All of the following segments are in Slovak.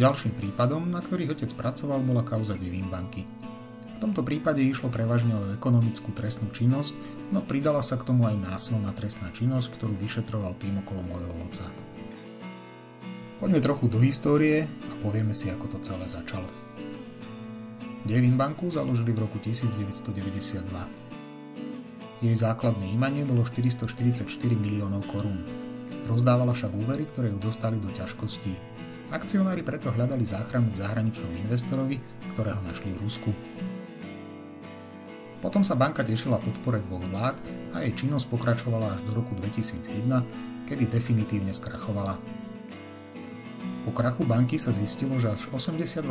Ďalším prípadom, na ktorých otec pracoval, bola kauza Devin banky. V tomto prípade išlo prevažne o ekonomickú trestnú činnosť, no pridala sa k tomu aj násilná trestná činnosť, ktorú vyšetroval tým okolo môjho otca. Poďme trochu do histórie a povieme si, ako to celé začalo. Devin banku založili v roku 1992. Jej základné imanie bolo 444 miliónov korún. Rozdávala však úvery, ktoré ju dostali do ťažkostí. Akcionári preto hľadali záchranu v zahraničnom investorovi, ktorého našli v Rusku. Potom sa banka tešila podpore dvoch vlád a jej činnosť pokračovala až do roku 2001, kedy definitívne skrachovala. Po krachu banky sa zistilo, že až 82%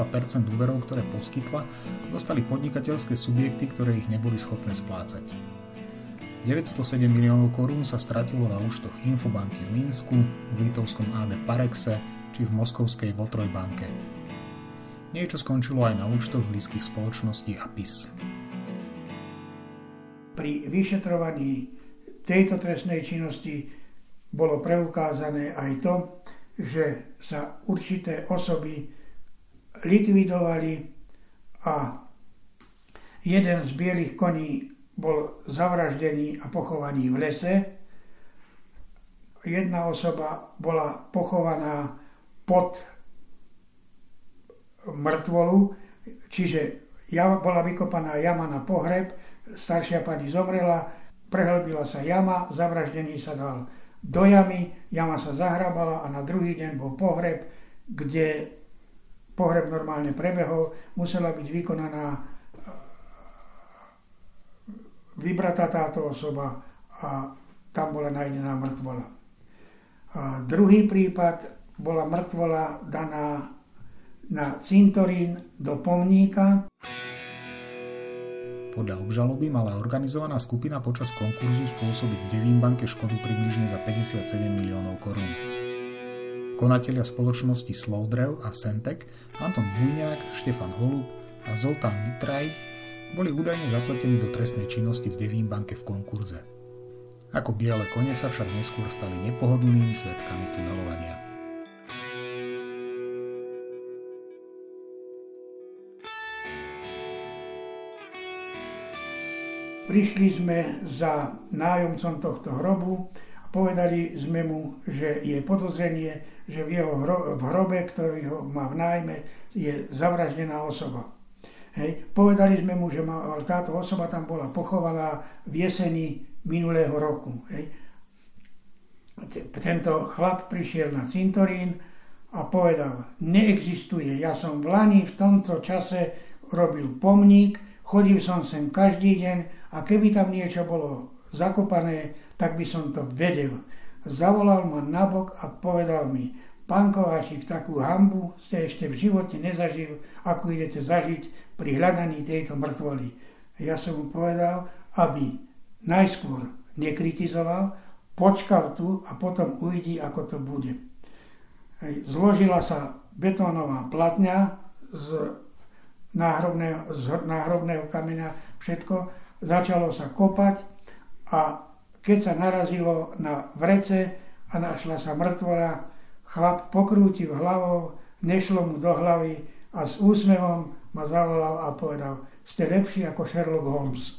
úverov, ktoré poskytla, dostali podnikateľské subjekty, ktoré ich neboli schopné splácať. 907 miliónov korún sa stratilo na účtoch Infobanky v Minsku, v litovskom AB Parexe, či v moskovskej Votroj banke. Niečo skončilo aj na účtoch blízkych spoločností APIS. Pri vyšetrovaní tejto trestnej činnosti bolo preukázané aj to, že sa určité osoby likvidovali a jeden z bielých koní bol zavraždený a pochovaný v lese. Jedna osoba bola pochovaná pod mŕtvolu, čiže bola vykopaná jama na pohreb, staršia pani zomrela, prehlbila sa jama, zavraždený sa dal do jamy, jama sa zahrabala a na druhý deň bol pohreb, kde pohreb normálne prebehol, musela byť vykonaná vybratá táto osoba a tam bola nájdená mŕtvola. A druhý prípad bola mŕtvola daná na cintorín do pomníka. Podľa obžaloby mala organizovaná skupina počas konkurzu spôsobiť Devin banke škodu približne za 57 miliónov korún. Konatelia spoločnosti Slowdrev a Sentek, Anton Bujňák, Štefan Holub a Zoltán Nitraj boli údajne zapletení do trestnej činnosti v Devin banke v konkurze. Ako biele kone sa však neskôr stali nepohodlnými svetkami tunelovania. Prišli sme za nájomcom tohto hrobu a povedali sme mu, že je podozrenie, že v jeho hro, v hrobe, ktorý ho má v nájme, je zavraždená osoba. Hej. Povedali sme mu, že má, táto osoba tam bola pochovaná v jeseni minulého roku. Hej. Tento chlap prišiel na cintorín a povedal, neexistuje, ja som v Lani v tomto čase robil pomník, chodil som sem každý deň, a keby tam niečo bolo zakopané, tak by som to vedel. Zavolal ma nabok a povedal mi, pán Kováčik, takú hambu ste ešte v živote nezažil, ako idete zažiť pri hľadaní tejto mŕtvoly. Ja som mu povedal, aby najskôr nekritizoval, počkal tu a potom uvidí, ako to bude. Zložila sa betónová platňa z náhrobného, z náhrobného kameňa, všetko začalo sa kopať a keď sa narazilo na vrece a našla sa mŕtvola, chlap pokrútil hlavou, nešlo mu do hlavy a s úsmevom ma zavolal a povedal, ste lepší ako Sherlock Holmes.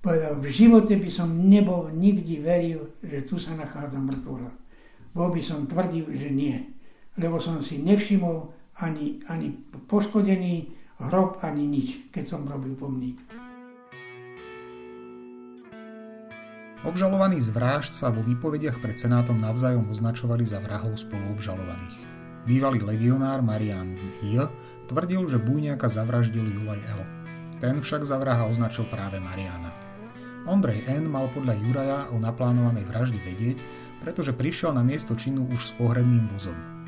Povedal, v živote by som nebol nikdy veril, že tu sa nachádza mŕtvola. Bol by som tvrdil, že nie, lebo som si nevšimol ani, ani poškodený hrob, ani nič, keď som robil pomník. Obžalovaní z vražd sa vo výpovediach pred Senátom navzájom označovali za vrahov spoluobžalovaných. Bývalý legionár Marian J. tvrdil, že Búňaka zavraždil Julaj L. Ten však za vraha označil práve Mariana. Ondrej N. mal podľa Juraja o naplánovanej vražde vedieť, pretože prišiel na miesto činu už s pohrebným vozom.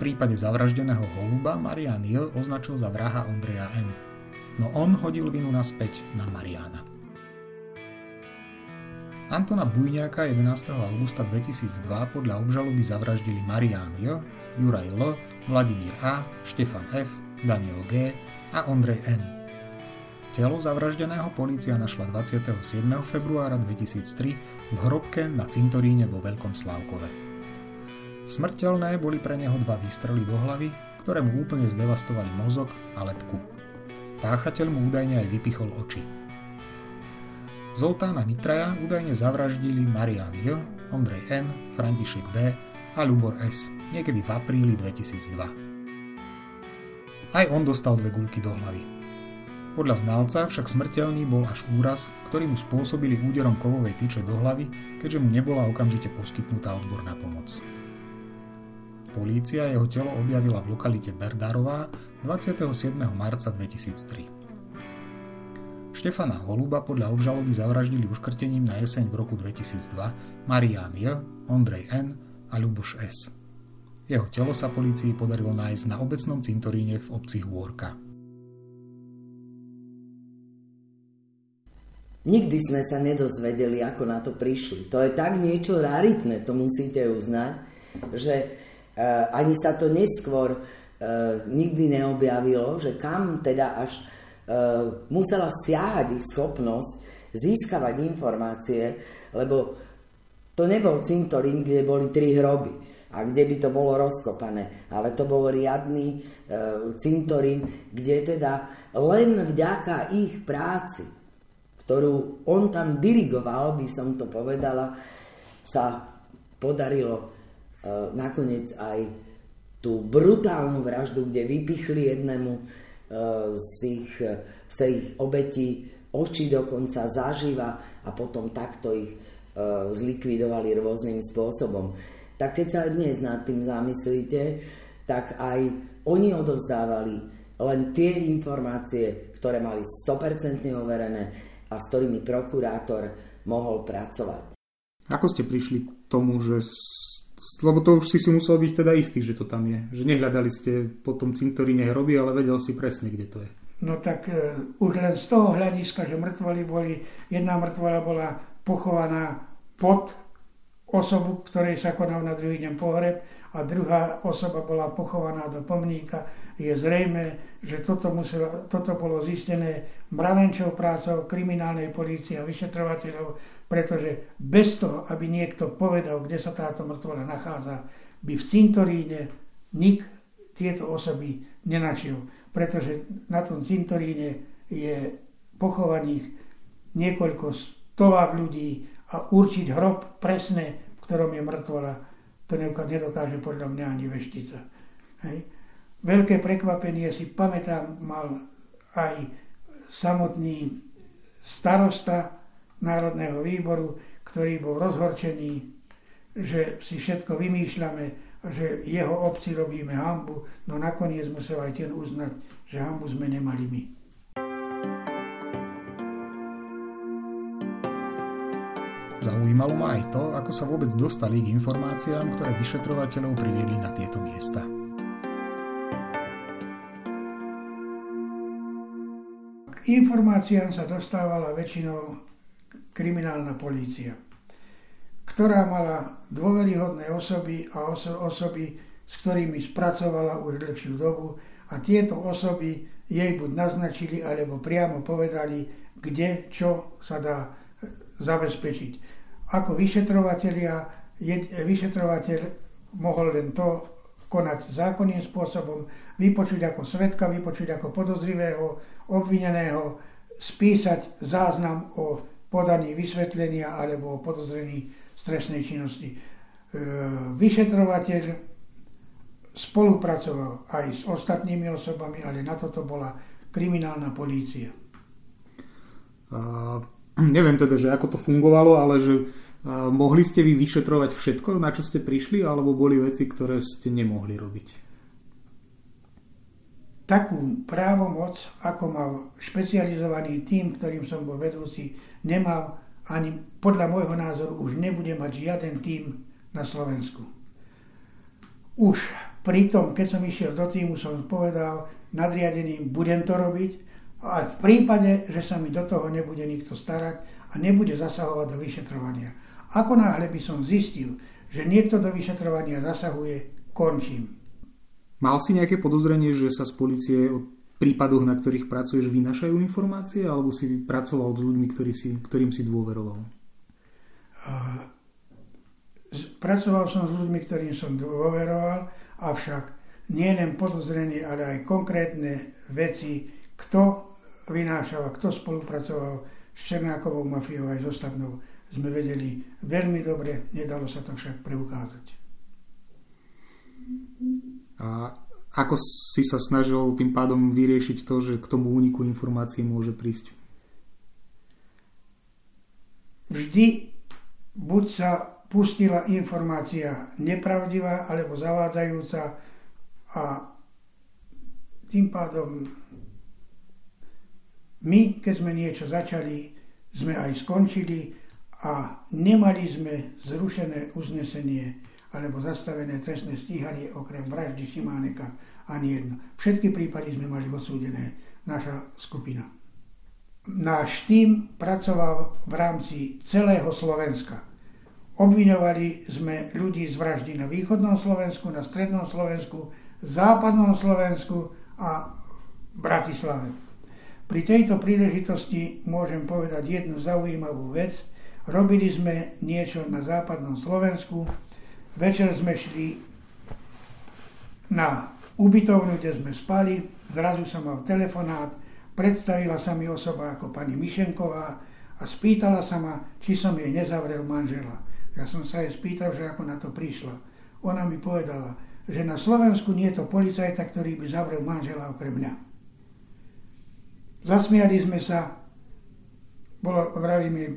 Prípade zavraždeného holuba Marian J. označil za vraha Ondreja N. No on hodil vinu naspäť na Mariana. Antona Bujňáka 11. augusta 2002 podľa obžaloby zavraždili Marián J., Juraj L., Vladimír A., Štefan F., Daniel G. a Ondrej N. Telo zavraždeného polícia našla 27. februára 2003 v hrobke na cintoríne vo Veľkom Slávkove. Smrteľné boli pre neho dva výstrely do hlavy, ktoré mu úplne zdevastovali mozog a lepku. Páchateľ mu údajne aj vypichol oči. Zoltána Nitraja údajne zavraždili Marian J., Ondrej N., František B. a Ľubor S. niekedy v apríli 2002. Aj on dostal dve gulky do hlavy. Podľa znalca však smrteľný bol až úraz, ktorý mu spôsobili úderom kovovej tyče do hlavy, keďže mu nebola okamžite poskytnutá odborná pomoc. Polícia jeho telo objavila v lokalite Berdarová 27. marca 2003. Štefana Holuba podľa obžaloby zavraždili uškrtením na jeseň v roku 2002 Marián J., Ondrej N. a Ľuboš S. Jeho telo sa polícii podarilo nájsť na obecnom cintoríne v obci Hôrka. Nikdy sme sa nedozvedeli, ako na to prišli. To je tak niečo raritné, to musíte uznať, že ani sa to neskôr eh, nikdy neobjavilo, že kam teda až eh, musela siahať ich schopnosť získavať informácie, lebo to nebol cintorín, kde boli tri hroby a kde by to bolo rozkopané, ale to bol riadný cintorín, kde teda len vďaka ich práci, ktorú on tam dirigoval, by som to povedala, sa podarilo E, nakoniec aj tú brutálnu vraždu, kde vypichli jednému e, z tých, z tých obetí oči dokonca zaživa a potom takto ich e, zlikvidovali rôznym spôsobom. Tak keď sa dnes nad tým zamyslíte, tak aj oni odovzdávali len tie informácie, ktoré mali 100% overené a s ktorými prokurátor mohol pracovať. Ako ste prišli k tomu, že lebo to už si si musel byť teda istý, že to tam je. Že nehľadali ste po tom cintoríne hroby, ale vedel si presne, kde to je. No tak uh, už len z toho hľadiska, že mŕtvoly boli, jedna mŕtvola bola pochovaná pod osobu, ktorej sa konal na druhý deň pohreb a druhá osoba bola pochovaná do pomníka. Je zrejme, že toto, muselo, toto bolo zistené mravenčou prácou kriminálnej polície a vyšetrovateľov, pretože bez toho, aby niekto povedal, kde sa táto mŕtvola nachádza, by v cintoríne nik tieto osoby nenašiel. Pretože na tom cintoríne je pochovaných niekoľko stovák ľudí a určiť hrob presne, v ktorom je mŕtvola, to nedokáže podľa mňa ani veštica. Hej. Veľké prekvapenie si pamätám mal aj samotný starosta Národného výboru, ktorý bol rozhorčený, že si všetko vymýšľame, že jeho obci robíme hambu, no nakoniec musel aj ten uznať, že hambu sme nemali my. Zaujímalo ma aj to, ako sa vôbec dostali k informáciám, ktoré vyšetrovateľov priviedli na tieto miesta. Informáciám sa dostávala väčšinou kriminálna polícia, ktorá mala dôveryhodné osoby a oso- osoby, s ktorými spracovala už dlhšiu dobu a tieto osoby jej buď naznačili, alebo priamo povedali, kde čo sa dá e, zabezpečiť. Ako vyšetrovateľia, vyšetrovateľ mohol len to konať zákonným spôsobom, vypočuť ako svetka, vypočuť ako podozrivého, obvineného, spísať záznam o podaní vysvetlenia alebo o podozrení stresnej činnosti. E, vyšetrovateľ spolupracoval aj s ostatnými osobami, ale na toto bola kriminálna polícia. A, neviem teda, že ako to fungovalo, ale že a, mohli ste vy vyšetrovať všetko, na čo ste prišli, alebo boli veci, ktoré ste nemohli robiť? Takú právomoc, ako mal špecializovaný tým, ktorým som bol vedúci, nemal ani podľa môjho názoru už nebude mať žiaden tým na Slovensku. Už pri tom, keď som išiel do týmu, som povedal nadriadeným, budem to robiť, ale v prípade, že sa mi do toho nebude nikto starať a nebude zasahovať do vyšetrovania. Ako náhle by som zistil, že niekto do vyšetrovania zasahuje, končím Mal si nejaké podozrenie, že sa z policie o prípadoch, na ktorých pracuješ, vynašajú informácie, alebo si pracoval s ľuďmi, ktorý si, ktorým si dôveroval? pracoval som s ľuďmi, ktorým som dôveroval, avšak nie len podozrenie, ale aj konkrétne veci, kto vynášal, kto spolupracoval s Černákovou mafiou aj s ostatnou, sme vedeli veľmi dobre, nedalo sa to však preukázať. A ako si sa snažil tým pádom vyriešiť to, že k tomu úniku informácií môže prísť? Vždy buď sa pustila informácia nepravdivá alebo zavádzajúca a tým pádom my, keď sme niečo začali, sme aj skončili a nemali sme zrušené uznesenie alebo zastavené trestné stíhanie okrem vraždy Šimáneka ani jedno. Všetky prípady sme mali odsúdené, naša skupina. Náš tým pracoval v rámci celého Slovenska. Obviňovali sme ľudí z vraždy na východnom Slovensku, na strednom Slovensku, západnom Slovensku a Bratislave. Pri tejto príležitosti môžem povedať jednu zaujímavú vec. Robili sme niečo na západnom Slovensku, Večer sme šli na ubytovnu, kde sme spali, zrazu som mal telefonát, predstavila sa mi osoba ako pani Mišenková a spýtala sa ma, či som jej nezavrel manžela. Ja som sa jej spýtal, že ako na to prišla. Ona mi povedala, že na Slovensku nie je to policajta, ktorý by zavrel manžela okrem mňa. Zasmiali sme sa, bolo, vraví mi e,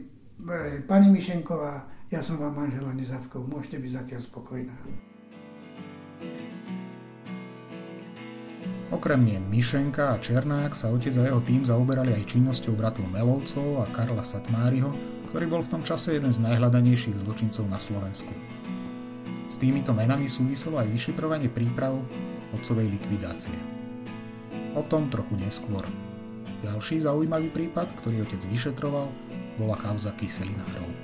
pani Mišenková, ja som vám manžela nezatkol, môžete byť zatiaľ spokojná. Okrem mien Mišenka a Černák sa otec a jeho tým zaoberali aj činnosťou bratov Melovcov a Karla Satmáriho, ktorý bol v tom čase jeden z najhľadanejších zločincov na Slovensku. S týmito menami súviselo aj vyšetrovanie príprav otcovej likvidácie. O tom trochu neskôr. Ďalší zaujímavý prípad, ktorý otec vyšetroval, bola kauza kyselinárov.